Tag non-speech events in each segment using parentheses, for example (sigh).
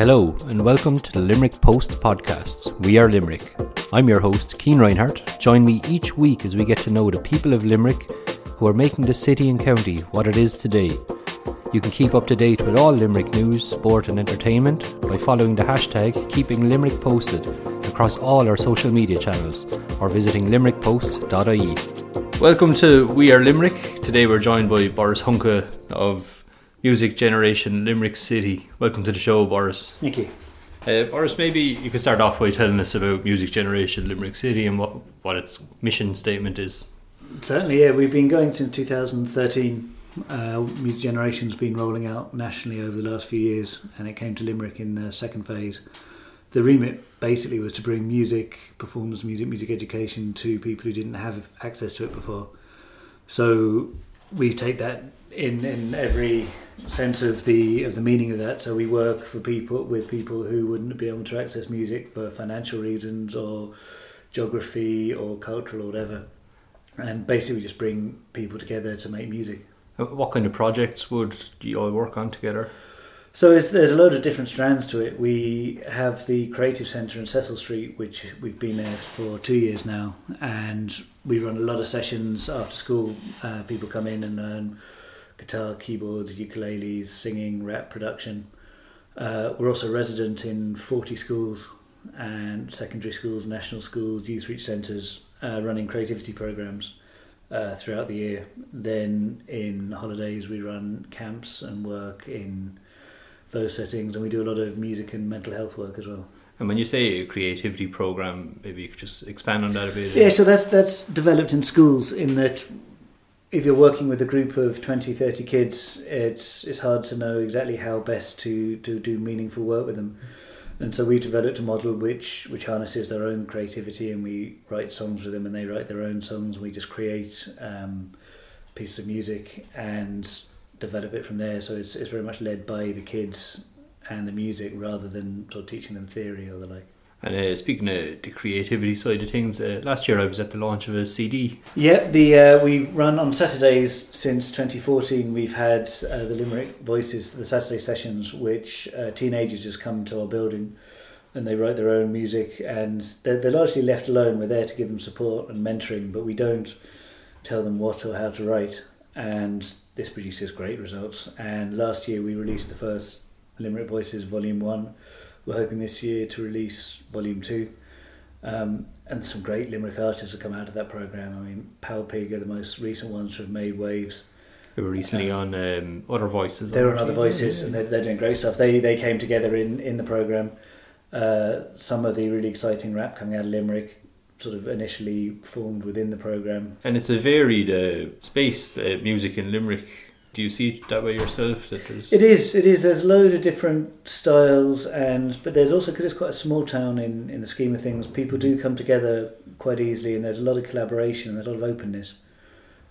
Hello, and welcome to the Limerick Post podcasts. We are Limerick. I'm your host, Keen Reinhardt. Join me each week as we get to know the people of Limerick who are making the city and county what it is today. You can keep up to date with all Limerick news, sport, and entertainment by following the hashtag Keeping Limerick Posted across all our social media channels or visiting limerickpost.ie. Welcome to We Are Limerick. Today we're joined by Boris Hunka of Music Generation Limerick City. Welcome to the show, Boris. Thank you. Uh, Boris, maybe you could start off by telling us about Music Generation Limerick City and what, what its mission statement is. Certainly, yeah. We've been going since 2013. Uh, Music Generation's been rolling out nationally over the last few years, and it came to Limerick in the second phase. The remit basically was to bring music, performance music, music education to people who didn't have access to it before. So we take that in in every sense of the of the meaning of that. So we work for people with people who wouldn't be able to access music for financial reasons or geography or cultural or whatever, and basically just bring people together to make music. Uh, What kind of projects would you all work on together? So it's, there's a load of different strands to it. We have the Creative Centre in Cecil Street, which we've been there for two years now, and we run a lot of sessions after school. Uh, people come in and learn guitar, keyboards, ukuleles, singing, rap production. Uh, we're also resident in 40 schools and secondary schools, national schools, youth reach centres, uh, running creativity programs uh, throughout the year. Then in holidays, we run camps and work in those settings, and we do a lot of music and mental health work as well. And when you say a creativity program, maybe you could just expand on that a bit. Yeah, so that's that's developed in schools in that if you're working with a group of 20, 30 kids, it's it's hard to know exactly how best to, to do meaningful work with them. And so we've developed a model which which harnesses their own creativity, and we write songs with them, and they write their own songs. We just create um, pieces of music and develop it from there. So it's it's very much led by the kids and the music rather than sort of teaching them theory or the like. And uh, speaking of the creativity side of things, uh, last year I was at the launch of a CD. Yeah, the uh, we run on Saturdays since 2014. We've had uh, the Limerick Voices, the Saturday sessions, which uh, teenagers just come to our building and they write their own music, and they're, they're largely left alone. We're there to give them support and mentoring, but we don't tell them what or how to write. And this produces great results. And last year we released the first Limerick Voices Volume One. We're hoping this year to release Volume Two. Um, and some great Limerick artists have come out of that program. I mean, Pal Pig are the most recent ones who have made waves. They were recently on um, Other Voices. They were on Other Voices, and they're, they're doing great stuff. They they came together in in the program. Uh, some of the really exciting rap coming out of Limerick, sort of initially formed within the program. And it's a varied uh, space, uh, music in Limerick. Do you see it that way yourself? That there's... It is. It is. There's a load of different styles, and but there's also because it's quite a small town in in the scheme of things. People do come together quite easily, and there's a lot of collaboration. There's a lot of openness,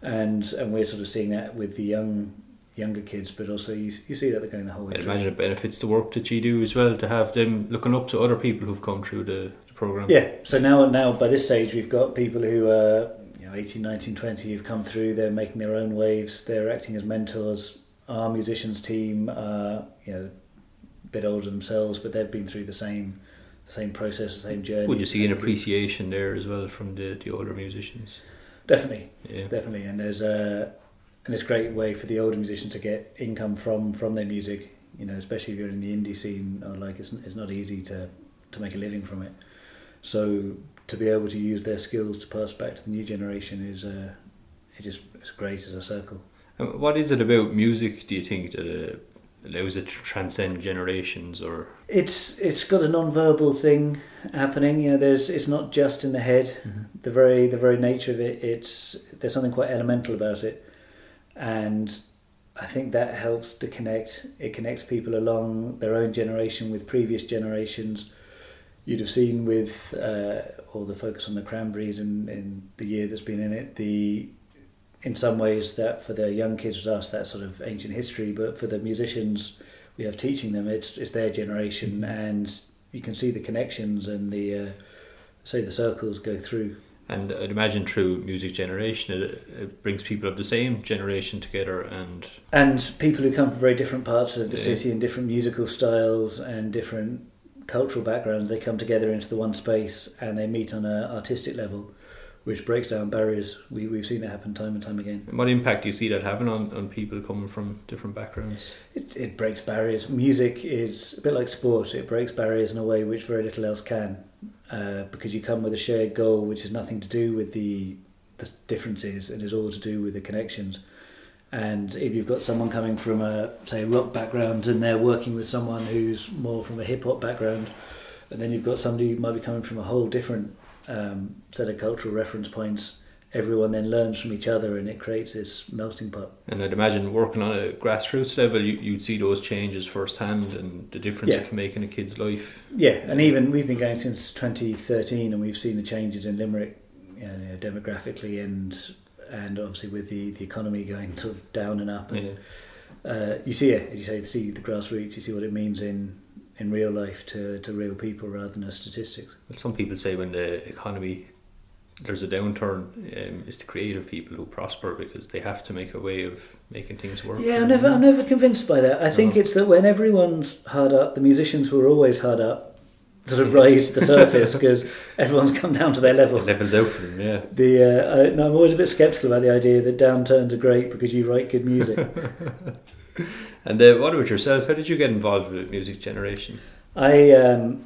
and and we're sort of seeing that with the young younger kids, but also you you see that they're going the whole way I imagine it benefits the work that you do as well to have them looking up to other people who've come through the, the program. Yeah. So now now by this stage we've got people who are know 18, 19, 20 who've come through. They're making their own waves. They're acting as mentors. Our musicians team are you know a bit older themselves, but they've been through the same the same process, the same journey. Would you see an appreciation there as well from the, the older musicians? Definitely, Yeah. definitely. And there's a and it's a great way for the older musicians to get income from from their music. You know, especially if you're in the indie scene, or like it's it's not easy to to make a living from it. So to be able to use their skills to pass back to the new generation is uh, it just it's great as a circle. And what is it about music, do you think, that uh, allows it to transcend generations or It's it's got a non-verbal thing happening. You know, there's it's not just in the head. The very the very nature of it. It's there's something quite elemental about it, and I think that helps to connect. It connects people along their own generation with previous generations. You'd have seen with uh, all the focus on the cranberries in, in the year that's been in it. The in some ways that for the young kids was us that sort of ancient history, but for the musicians we have teaching them it's it's their generation and you can see the connections and the uh, say the circles go through And I'd imagine through music generation, it, it brings people of the same generation together, and and people who come from very different parts of the Yeah. city and different musical styles and different cultural backgrounds. They come together into the one space and they meet on an artistic level, which breaks down barriers. We we've seen it happen time and time again. what impact do you see that having on, on people coming from different backgrounds? It, it breaks barriers. Music is a bit like sport. It breaks barriers in a way which very little else can, uh, because you come with a shared goal, which has nothing to do with the the differences. It is all to do with the connections. And if you've got someone coming from a say rock background and they're working with someone who's more from a hip hop background, and then you've got somebody who might be coming from a whole different um, set of cultural reference points. Everyone then learns from each other, and it creates this melting pot. And I'd imagine working on a grassroots level, you, you'd see those changes firsthand and the difference Yeah. it can make in a kid's life. Yeah, and even we've been going since 2013, and we've seen the changes in Limerick, you know, demographically and and obviously with the, the economy going sort of down and up. And, Yeah. uh, you see it, as you say, you see the grassroots. You see what it means in in real life to, to real people rather than as statistics. Well, some people say when the economy there's a downturn, um, it's the creative people who prosper because they have to make a way of making things work. Yeah, I'm never I'm never convinced by that. I think No. it's that when everyone's hard up, the musicians were always hard up sort of rise to the surface because everyone's come down to their level. Levels out yeah. The uh, I, no, I'm always a bit sceptical about the idea that downturns are great because you write good music. (laughs) And uh, what about yourself? How did you get involved with music generation? I, um,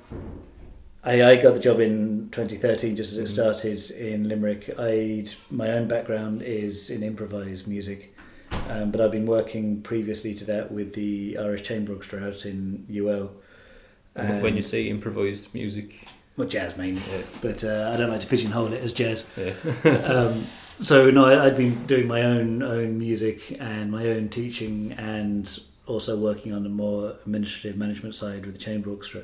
I I got the job in 2013 just as it Mhm. started in Limerick. I my own background is in improvised music, um, but I've been working previously to that with the Irish Chamber Orchestra out in UL. And when Um, you say improvised music, well, jazz mainly, yeah, but uh, I don't like to pigeonhole it as jazz. yeah. (laughs) um, so no, I, I'd been doing my own own music and my own teaching, and also working on the more administrative management side with the chamber orchestra.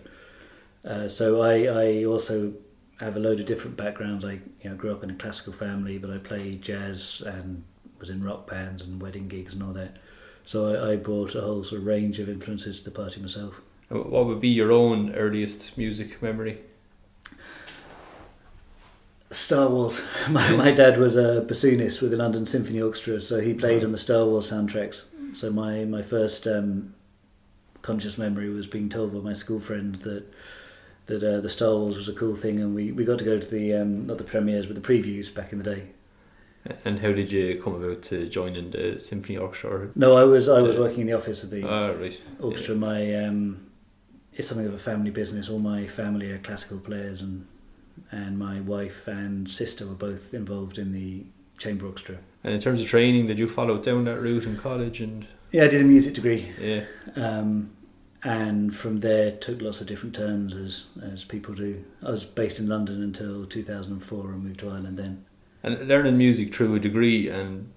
Uh, so I, I also have a load of different backgrounds. I you know grew up in a classical family, but I played jazz and was in rock bands and wedding gigs and all that. So I, I brought a whole sort of range of influences to the party myself. What would be your own earliest music memory? Star Wars. (laughs) My, my dad was a bassoonist with the London Symphony Orchestra, so he played on the Star Wars soundtracks. So my my first um, conscious memory was being told by my school friend that that uh, the Star Wars was a cool thing, and we, we got to go to the um, not the premieres but the previews back in the day. And how did you come about to joining the symphony orchestra? No, I was I was working in the office of the Ah, right. orchestra. My um, it's something of a family business. All my family are classical players, and and my wife and sister were both involved in the chamber orchestra. And in terms of training, did you follow down that route in college? And Yeah, I did a music degree, yeah, um, and from there took lots of different turns as as people do. I was based in London until 2004 and moved to Ireland then. and learning music through a degree, and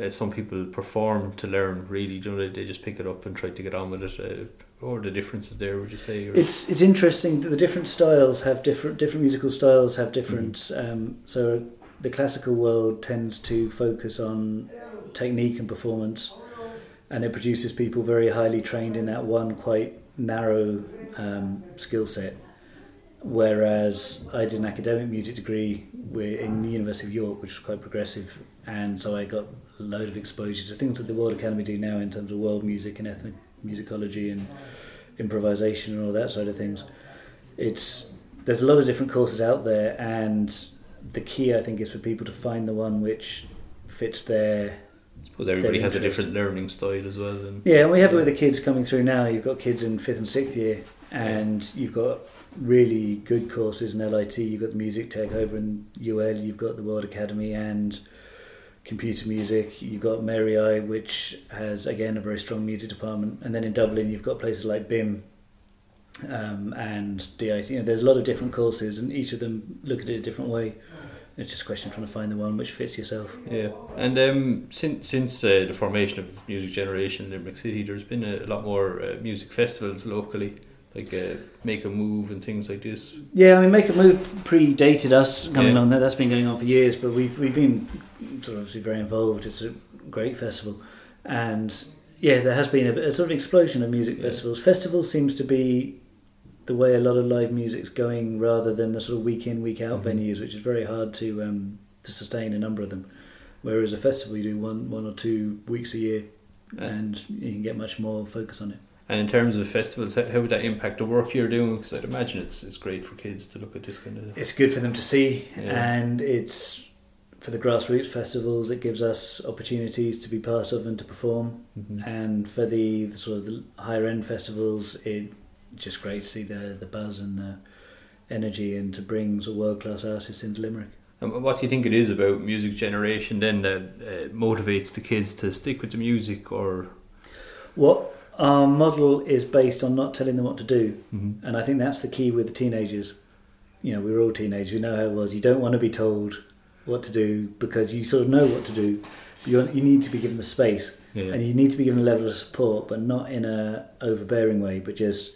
uh, some people perform to learn. Really, you know, they, they just pick it up and try to get on with it. Uh, what are the differences there? Would you say? Or, It's it's interesting that the different styles have different different musical styles have different. Um, so the classical world tends to focus on technique and performance, and it produces people very highly trained in that one quite narrow um, skill set. Whereas I did an academic music degree in the University of York, which was quite progressive, and so I got a load of exposure to things that the World Academy do now in terms of world music and ethnic musicology and improvisation and all that side of things. It's there's a lot of different courses out there, and the key I think is for people to find the one which fits their I suppose everybody has a different learning style as well. And yeah, and we have it with the kids coming through now. You've got kids in fifth and sixth year, and you've got really good courses in LIT. You've got the music tech over in UL. You've got the World Academy and computer music. You've got Mary I, which has again a very strong music department, and then in Dublin you've got places like BIMM um, and DIT. You know, there's a lot of different courses, and each of them look at it a different way. It's just a question of trying to find the one which fits yourself. Yeah, and um, since since uh, the formation of Music Generation in Limerick City, there's been a, a lot more uh, music festivals locally, like uh, Make a Move and things like this. Yeah, I mean, Make a Move predated us coming Yeah. along. That that's been going on for years, but we've we've been sort of obviously very involved. It's a great festival, and yeah, there has been a, a sort of explosion of music Yeah. festivals. Festivals seems to be the way a lot of live music's going, rather than the sort of week in week out Mhm. venues, which is very hard to um, to sustain a number of them. Whereas a festival, you do one one or two weeks a year, Yeah. and you can get much more focus on it. And in terms of festivals, how would that impact the work you're doing? Because I'd imagine it's it's great for kids to look at this kind of. It's good for them to see, Yeah. and it's for the grassroots festivals. It gives us opportunities to be part of and to perform. Mhm. And for the, the sort of the higher end festivals, it just great to see the the buzz and the energy, and to bring sort of world class artists into Limerick. And what do you think it is about music generation then that uh, motivates the kids to stick with the music or? What our model is based on not telling them what to do, Mhm. and I think that's the key with the teenagers. You know, we were all teenagers. We know how it was. You don't want to be told what to do because you sort of know what to do. But you, want, you need to be given the space. Yeah. and you need to be given a level of support, but not in a overbearing way. But just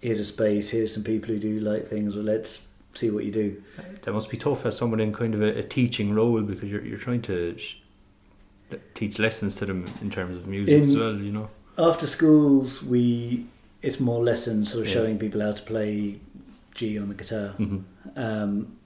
here's a space, here's some people who do like things, or let's see what you do. That must be tough as someone in kind of a, a teaching role because you're you're trying to sh- teach lessons to them in terms of music In- as well. You know. After schools, we it's more lessons, sort of Yeah. showing people how to play G on the guitar, Mm-hmm. um,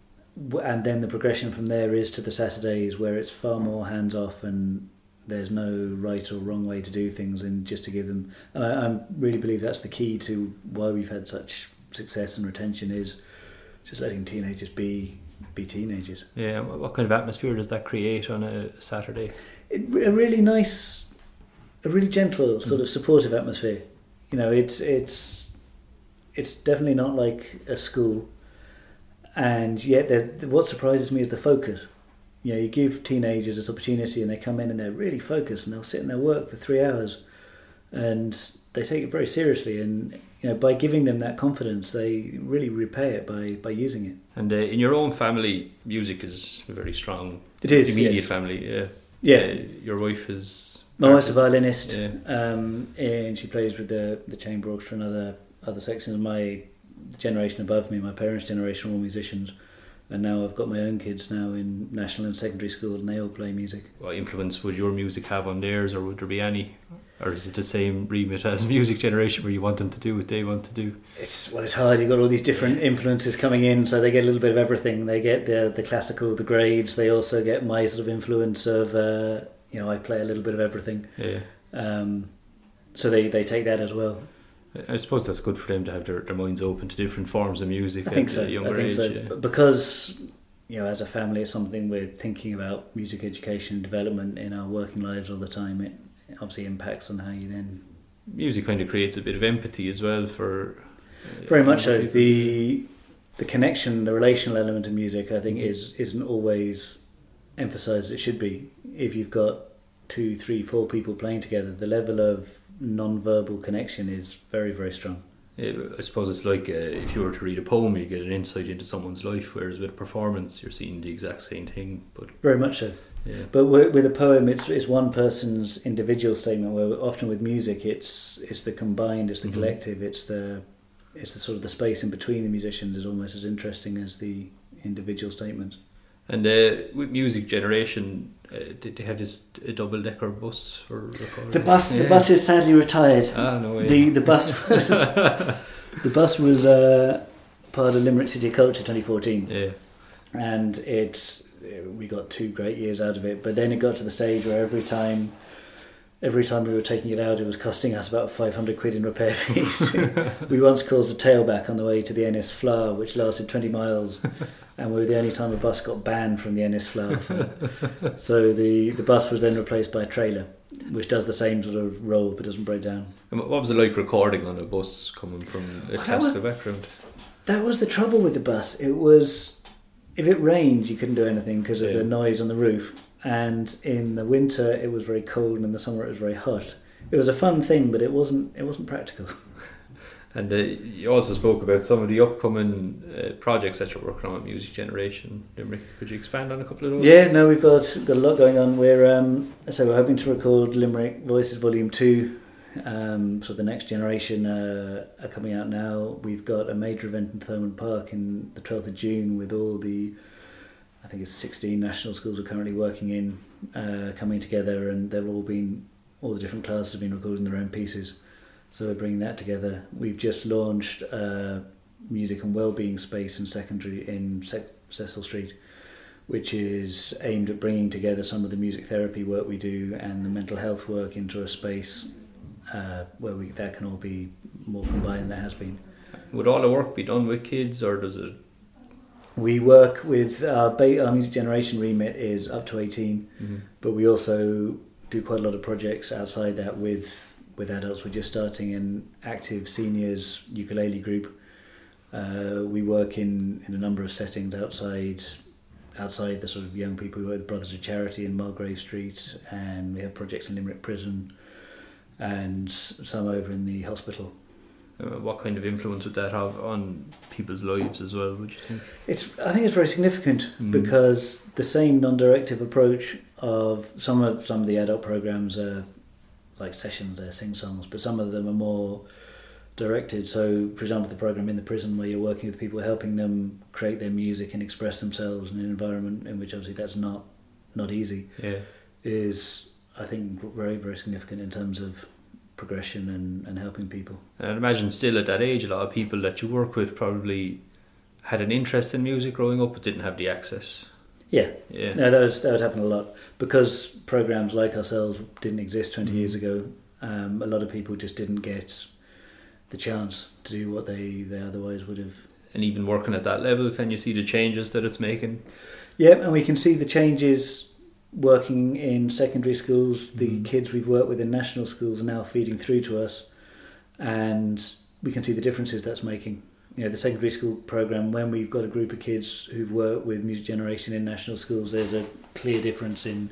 and then the progression from there is to the Saturdays where it's far more hands off and. There's no right or wrong way to do things, and just to give them, and I, I really believe that's the key to why we've had such success and retention is just letting teenagers be be teenagers. Yeah. What kind of atmosphere does that create on a Saturday? It, a really nice, a really gentle, sort of supportive atmosphere. You know, it's it's it's definitely not like a school, and yet what surprises me is the focus. You know, you give teenagers this opportunity, and they come in and they're really focused, and they'll sit in their work for three hours, and they take it very seriously. And you know, by giving them that confidence, they really repay it by by using it. And uh, in your own family, music is very strong. It is, immediate yes. family. Yeah. Yeah, Uh, your wife is. My wife's a violinist, Yeah. um, and she plays with the the chamber orchestra and other other sections. My generation above me, my parents' generation, were all musicians, and now I've got my own kids now in national and secondary school, and they all play music. What influence would your music have on theirs, or would there be any? Or is it the same remit as (laughs) music generation where you want them to do what they want to do? It's well, it's hard. You've got all these different influences coming in, so they get a little bit of everything. They get the the classical, the grades. They also get my sort of influence of uh, you know I play a little bit of everything. Yeah. Um, so they, they take that as well. I suppose that's good for them to have their, their minds open to different forms of music I think at so. a younger I think age. so. yeah. Because you know, as a family, it's something we're thinking about music education and development in our working lives all the time. It obviously impacts on how you then. Music kind of creates a bit of empathy as well for. uh, Very much so. The the connection, the relational element of music, I think, Mhm. is isn't always emphasised. It should be. If you've got two, three, four people playing together, the level of non-verbal connection is very, very strong. Yeah, I suppose it's like uh, if you were to read a poem, you get an insight into someone's life, whereas with a performance, you're seeing the exact same thing. But Very much so. yeah, But with with a poem, it's it's one person's individual statement. Where often with music, it's it's the combined, it's the Mhm. collective, it's the it's the sort of the space in between the musicians is almost as interesting as the individual statements. And uh, with music generation, uh, did they have this a double decker bus for recording? The bus Yeah. the bus is sadly retired. Ah no way. The the bus (laughs) was the bus was uh, part of Limerick City Culture 2014. yeah. and it's we got two great years out of it. But then it got to the stage where every time, every time we were taking it out, it was costing us about five hundred quid in repair (laughs) fees. we once caused a tailback on the way to the Ennis Fleadh, which lasted twenty miles, and we were the only time a bus got banned from the Ennis Fleadh. (laughs) so the the bus was then replaced by a trailer, which does the same sort of role but doesn't break down. And what was it like recording on a bus coming from a that classical background? That was the trouble with the bus. It was if it rained, you couldn't do anything because of Yeah. the noise on the roof. And in the winter, it was very cold, and in the summer, it was very hot. It was a fun thing, but it wasn't. It wasn't practical. (laughs) And uh, you also spoke about some of the upcoming uh, projects that you're working on with Music Generation. Limerick. Could you expand on a couple of those? Yeah, no, we've got got a lot going on. We're um, so we're hoping to record Limerick Voices Volume Two. Um, so the next generation uh, are coming out now. We've got a major event in Thomond Park in the twelfth of June with all the, I think it's sixteen national schools we're currently working in, uh, coming together, and they've all been all the different classes have been recording their own pieces. So we're bringing that together. We've just launched a music and wellbeing space in secondary in Sec- Cecil Street, which is aimed at bringing together some of the music therapy work we do and the mental health work into a space uh, where we that can all be more combined than it has been. Would all the work be done with kids, or does it? We work with our, ba- our music generation remit is up to 18, Mm-hmm. but we also do quite a lot of projects outside that with with adults. We're just starting an active seniors ukulele group. Uh, we work in, in a number of settings outside outside the sort of young people. We work with Brothers of Charity in Mulgrave Street, and we have projects in Limerick Prison, and some over in the hospital. Uh, what kind of influence would that have on people's lives as well? Would you think? It's I think it's very significant Mm. because the same non-directive approach of some of some of the adult programs are like sessions, they're sing songs, but some of them are more directed. So, for example, the program in the prison where you're working with people, helping them create their music and express themselves in an environment in which obviously that's not not easy, Yeah. is I think very very significant in terms of progression and, and helping people. And I'd imagine still at that age, a lot of people that you work with probably had an interest in music growing up, but didn't have the access. Yeah, Yeah. No, that was, that would happen a lot because programs like ourselves didn't exist 20 Mhm. years ago. Um, a lot of people just didn't get the chance to do what they, they otherwise would have. And even working at that level, can you see the changes that it's making? Yeah, and we can see the changes working in secondary schools. The Mhm. kids we've worked with in national schools are now feeding through to us, and we can see the differences that's making. You know, the secondary school program, when we've got a group of kids who've worked with music generation in national schools, there's a clear difference in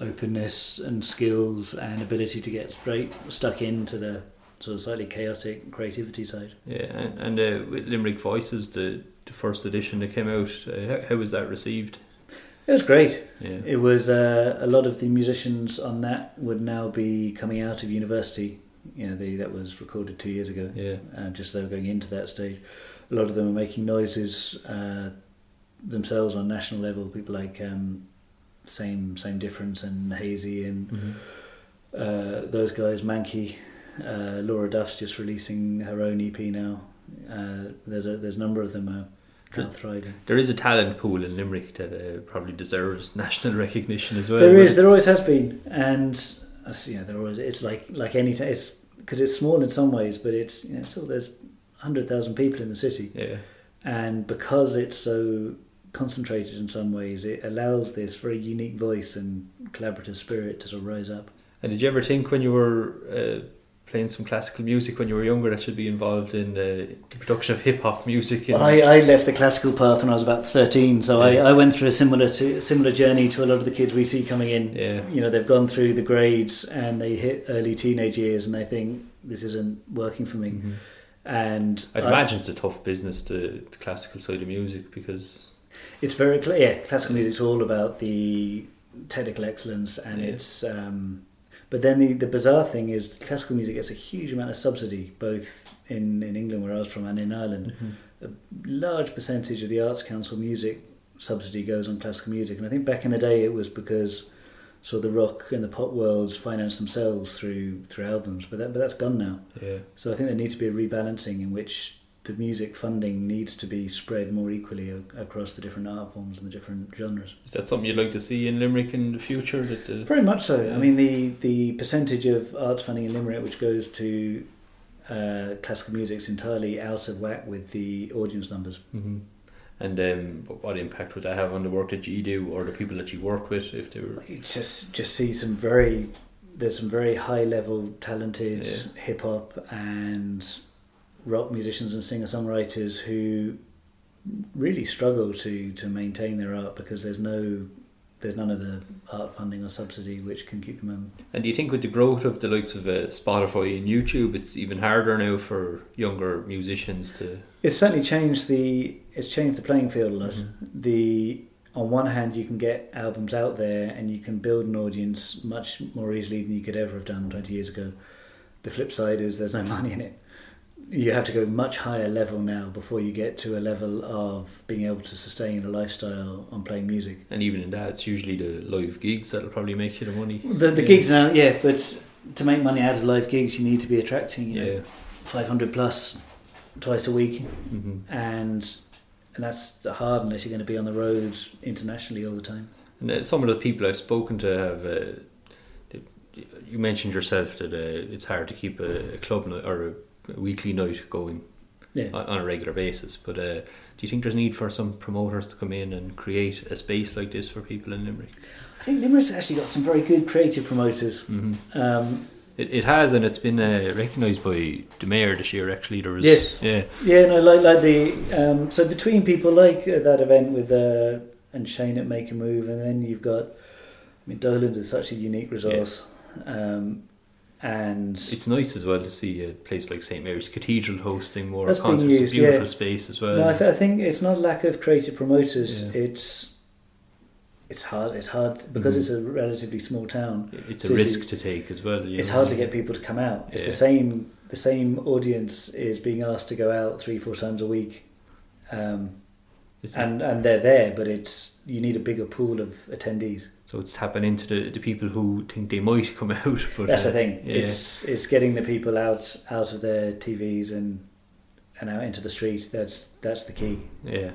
openness and skills and ability to get straight stuck into the sort of slightly chaotic creativity side. Yeah, and, and uh, with Limerick Voices, the, the first edition that came out, uh, how, how was that received? It was great. Yeah. It was uh, a lot of the musicians on that would now be coming out of university. You know, the, that was recorded two years ago. Yeah. Uh, just they were going into that stage. A lot of them are making noises uh, themselves on national level. People like um, same same difference and hazy and Mm-hmm. uh, those guys. Mankey, uh, Laura Duff's just releasing her own EP now. Uh, there's a there's a number of them uh, thriving. There is a talent pool in Limerick that uh, probably deserves (laughs) national recognition as well. There is. There always has been, and uh, you there always. It's like like any. T- it's because it's small in some ways, but it's you know, still there's hundred thousand people in the city, Yeah. and because it's so concentrated in some ways, it allows this very unique voice and collaborative spirit to sort of rise up. And did you ever think when you were uh, playing some classical music when you were younger that you'd be involved in the production of hip hop music? Well, I, I left the classical path when I was about thirteen, so Yeah. I, I went through a similar to similar journey to a lot of the kids we see coming in. yeah. You know, they've gone through the grades and they hit early teenage years, and they think this isn't working for me. Mhm. And I'd I- imagine it's a tough business, to the classical side of music, because It's very clear. Yeah, classical music's all about the technical excellence, and Yeah. it's. Um, but then the, the bizarre thing is, classical music gets a huge amount of subsidy, both in, in England, where I was from, and in Ireland. Mm-hmm. A large percentage of the Arts Council music subsidy goes on classical music, and I think back in the day it was because sort of the rock and the pop worlds financed themselves through through albums, but that, but that's gone now. yeah. So I think there needs to be a rebalancing in which the music funding needs to be spread more equally a- across the different art forms and the different genres. Is that something you'd like to see in Limerick in the future? That the, Very much so. I mean, the, the percentage of arts funding in Limerick which goes to uh, classical music is entirely out of whack with the audience numbers. hmm And um, what impact would that have on the work that you do or the people that you work with if they were? You just just see some very there's some very high level talented Yeah. hip hop and rock musicians and singer songwriters who really struggle to to maintain their art because there's no there's none of the art funding or subsidy which can keep them on. And do you think with the growth of the likes of uh, Spotify and YouTube, it's even harder now for younger musicians to? It's certainly changed the it's changed the playing field a lot. Mhm. The on one hand you can get albums out there and you can build an audience much more easily than you could ever have done 20 years ago. The flip side is there's no (laughs) money in it. You have to go much higher level now before you get to a level of being able to sustain a lifestyle on playing music. And even in that, it's usually the live gigs that'll probably make you the money. The the gigs now, yeah, but to make money out of live gigs, you need to be attracting you know, Yeah. 500 plus twice a week, hmm and and that's the hard unless you're going to be on the road internationally all the time. And uh, some of the people I've spoken to have. Uh, you mentioned yourself that uh, it's hard to keep a, a club or a weekly night going Yeah. on, a regular basis. But uh, do you think there's need for some promoters to come in and create a space like this for people in Limerick? I think Limerick's actually got some very good creative promoters. Mm-hmm. Um, It, it has, and it's been uh, recognised by the mayor this year. Actually, there was Yes. yeah, yeah, no, like like the um, so between people like uh, that event with uh, and Shane at Make a Move, and then you've got. I mean, Dolan's is such a unique resource, um, and it's nice as well to see a place like St Mary's Cathedral hosting more That's being concerts. used, a beautiful yeah. space as well. No, I, th- I think it's not lack of creative promoters. Yeah. It's it's hard. It's hard because Mhm. it's a relatively small town. it's a risk it's- to take as well. you It's know. hard to get people to come out. If Yeah. the same the same audience is being asked to go out three four times a week, um, and and they're there, but it's you need a bigger pool of attendees. So it's tapping into the, the people who think they might (laughs) come out. But That's uh, the thing. yeah. It's it's getting the people out out of their TVs and and out into the street. That's that's the key. Yeah.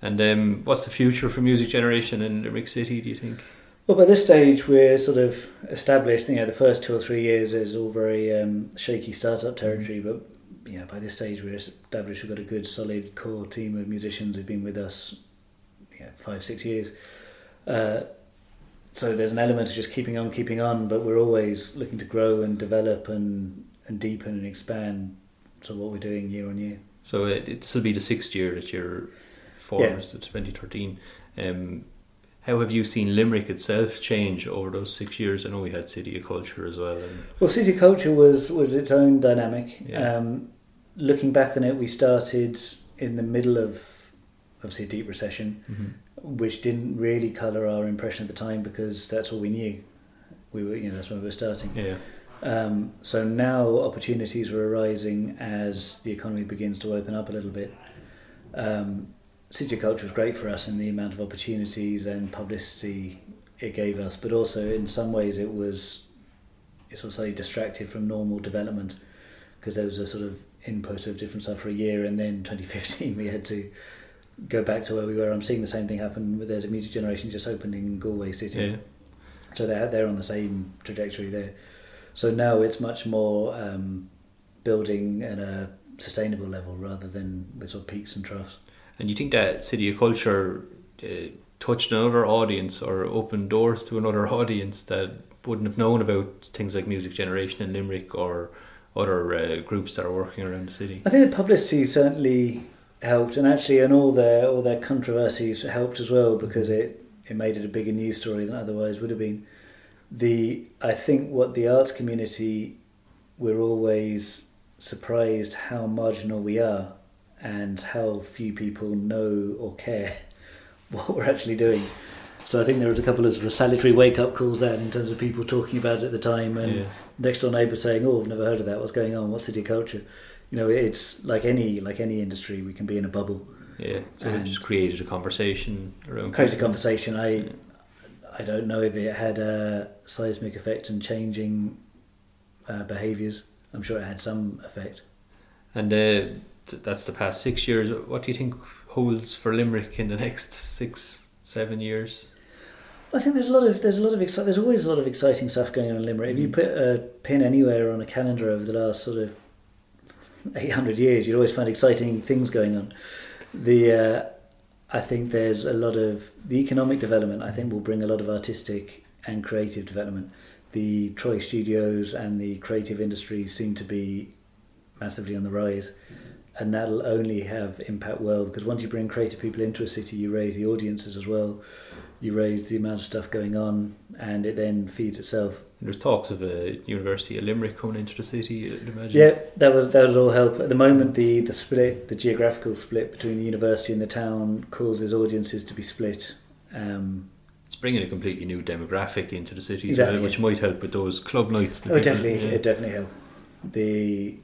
And um, what's the future for music generation in Limerick City? Do you think? Well, by this stage, we're sort of established. You know, the first two or three years is all very um, shaky startup territory, but you know, by this stage, we're established. We've got a good, solid core team of musicians who've been with us, you know, five, six years. Uh, so there's an element of just keeping on, keeping on, but we're always looking to grow and develop and and deepen and expand. So what we're doing year on year. So uh, this will be the sixth year that you're formed, so 2013. Um, how have you seen Limerick itself change over those six years? I know we had City of Culture as well. And, Well, city culture was was its own dynamic. Yeah. Um, looking back on it, we started in the middle of obviously a deep recession, which didn't really colour our impression at the time because that's all we knew. We were, you know, that's when we were starting. Yeah. Um, so now opportunities are arising as the economy begins to open up a little bit. Um, City Culture was great for us in the amount of opportunities and publicity it gave us, but also in some ways it was it's also distracted from normal development because there was a sort of input of different stuff for a year, and then 2015 we had to go back to where we were. I'm seeing the same thing happen. with There's a music generation just opened in Galway City. Yeah. So they're they're on the same trajectory there. So now it's much more um, building at a sustainable level rather than with sort of peaks and troughs. And you think that City of Culture uh, touched another audience or opened doors to another (laughs) audience that wouldn't have known about things like music generation in Limerick or other uh, groups that are working around the city? I think the publicity certainly helped, and actually, and all their all their controversies helped as well because it it made it a bigger news story than otherwise would have been. The I think what the arts community we're always surprised how marginal we are and how few people know or care (laughs) what we're actually doing. So I think there was a couple of sort of salutary wake up calls there in terms of people talking about it at the time and yeah. next door neighbour saying, "Oh, I've never heard of that. What's going on? What's city culture?" You know, it's like any like any industry. We can be in a bubble, Yeah, so it And- just created a conversation around create a conversation. I Yeah. I don't know if it had a seismic effect in changing uh, behaviours. I'm sure it had some effect. And uh, th- that's the past six years. What do you think holds for Limerick in the next six, seven years? I think there's a lot of there's a lot of exci- there's always a lot of exciting stuff going on in Limerick. If you Mm. put a pin anywhere on a calendar over the last sort of 800 years, you'd always find exciting things going on. The uh, I think there's a lot of the economic development. I think will bring a lot of artistic and creative development. The Troy Studios and the creative industry seem to be massively on the rise, and that'll only have impact well because once you bring creative people into a city, you raise the audiences as well you raise the amount of stuff going on and it then feeds itself. There's talks of a University of Limerick coming into the city. I'd imagine. Yeah, that would that would all help. At the moment the, the split the geographical split between the university and the town causes audiences to be split. Um, it's bringing a completely new demographic into the city, Exactly, well, which yeah. might help with those club nights. oh definitely yeah. it definitely help. The,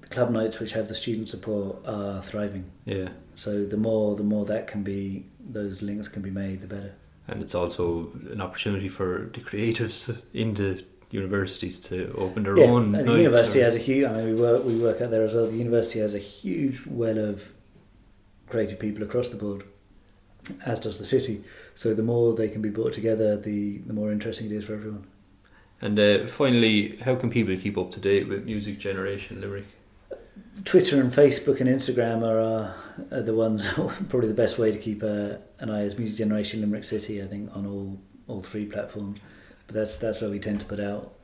the club nights which have the student support are thriving. yeah, So the more the more that can be those links can be made the better. And it's also an opportunity for the creatives in the universities to open their yeah, own. and the university or... has a huge. I mean, we work we work out there as well. The university has a huge well of creative people across the board, as does the city. So the more they can be brought together, the the more interesting it is for everyone. And uh, finally, how can people keep up to date with Music Generation Limerick? Twitter and Facebook and Instagram are, uh, are the ones (laughs) probably the best way to keep uh, an eye as Music Generation Limerick City. I think on all all three platforms, but that's that's where we tend to put out.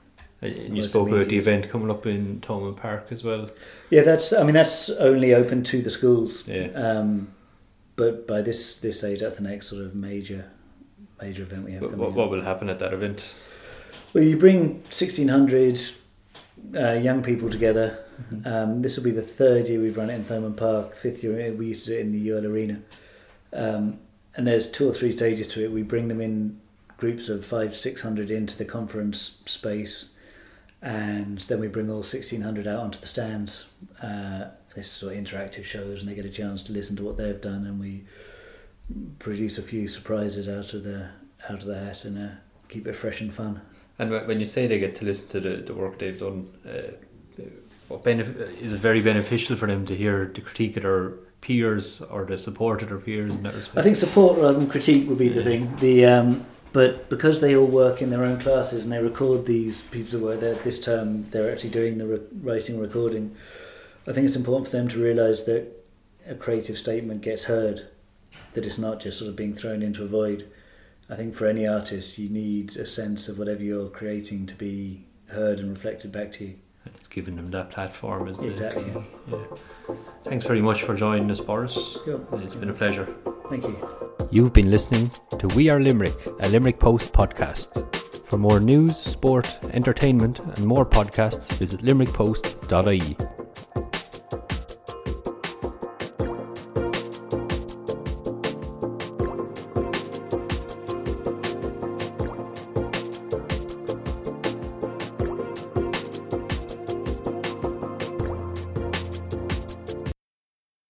And you spoke about the event coming up in Thomond Park as well. Yeah, that's. I mean, that's only open to the schools. Yeah. Um, but by this this stage, that's the next sort of major major event we have. What, what, what will happen at that event? Well, you bring sixteen hundred uh, young people together. Mm-hmm. Um, this will be the third year we've run it in Thomond Park. Fifth year we used to do it in the UL Arena. Um, and there's two or three stages to it. We bring them in groups of five, six hundred into the conference space, and then we bring all sixteen hundred out onto the stands. Uh, this sort of interactive shows, and they get a chance to listen to what they've done, and we produce a few surprises out of the out of the hat and uh, keep it fresh and fun. And when you say they get to listen to the, the work they've done, uh, benef- is it very beneficial for them to hear the critique of their peers or the support of their peers in that respect? I think support rather than critique would be the thing. The um, but because they all work in their own classes and they record these pieces of work, this term they're actually doing the re- writing recording. I think it's important for them to realise that a creative statement gets heard, that it's not just sort of being thrown into a void. I think for any artist, you need a sense of whatever you're creating to be heard and reflected back to you. It's giving them that platform, is exactly. The, yeah. Thanks very much for joining us, Boris. Cool. It's been a pleasure. Thank you. You've been listening to We Are Limerick, a Limerick Post podcast. For more news, sport, entertainment, and more podcasts, visit limerickpost.ie.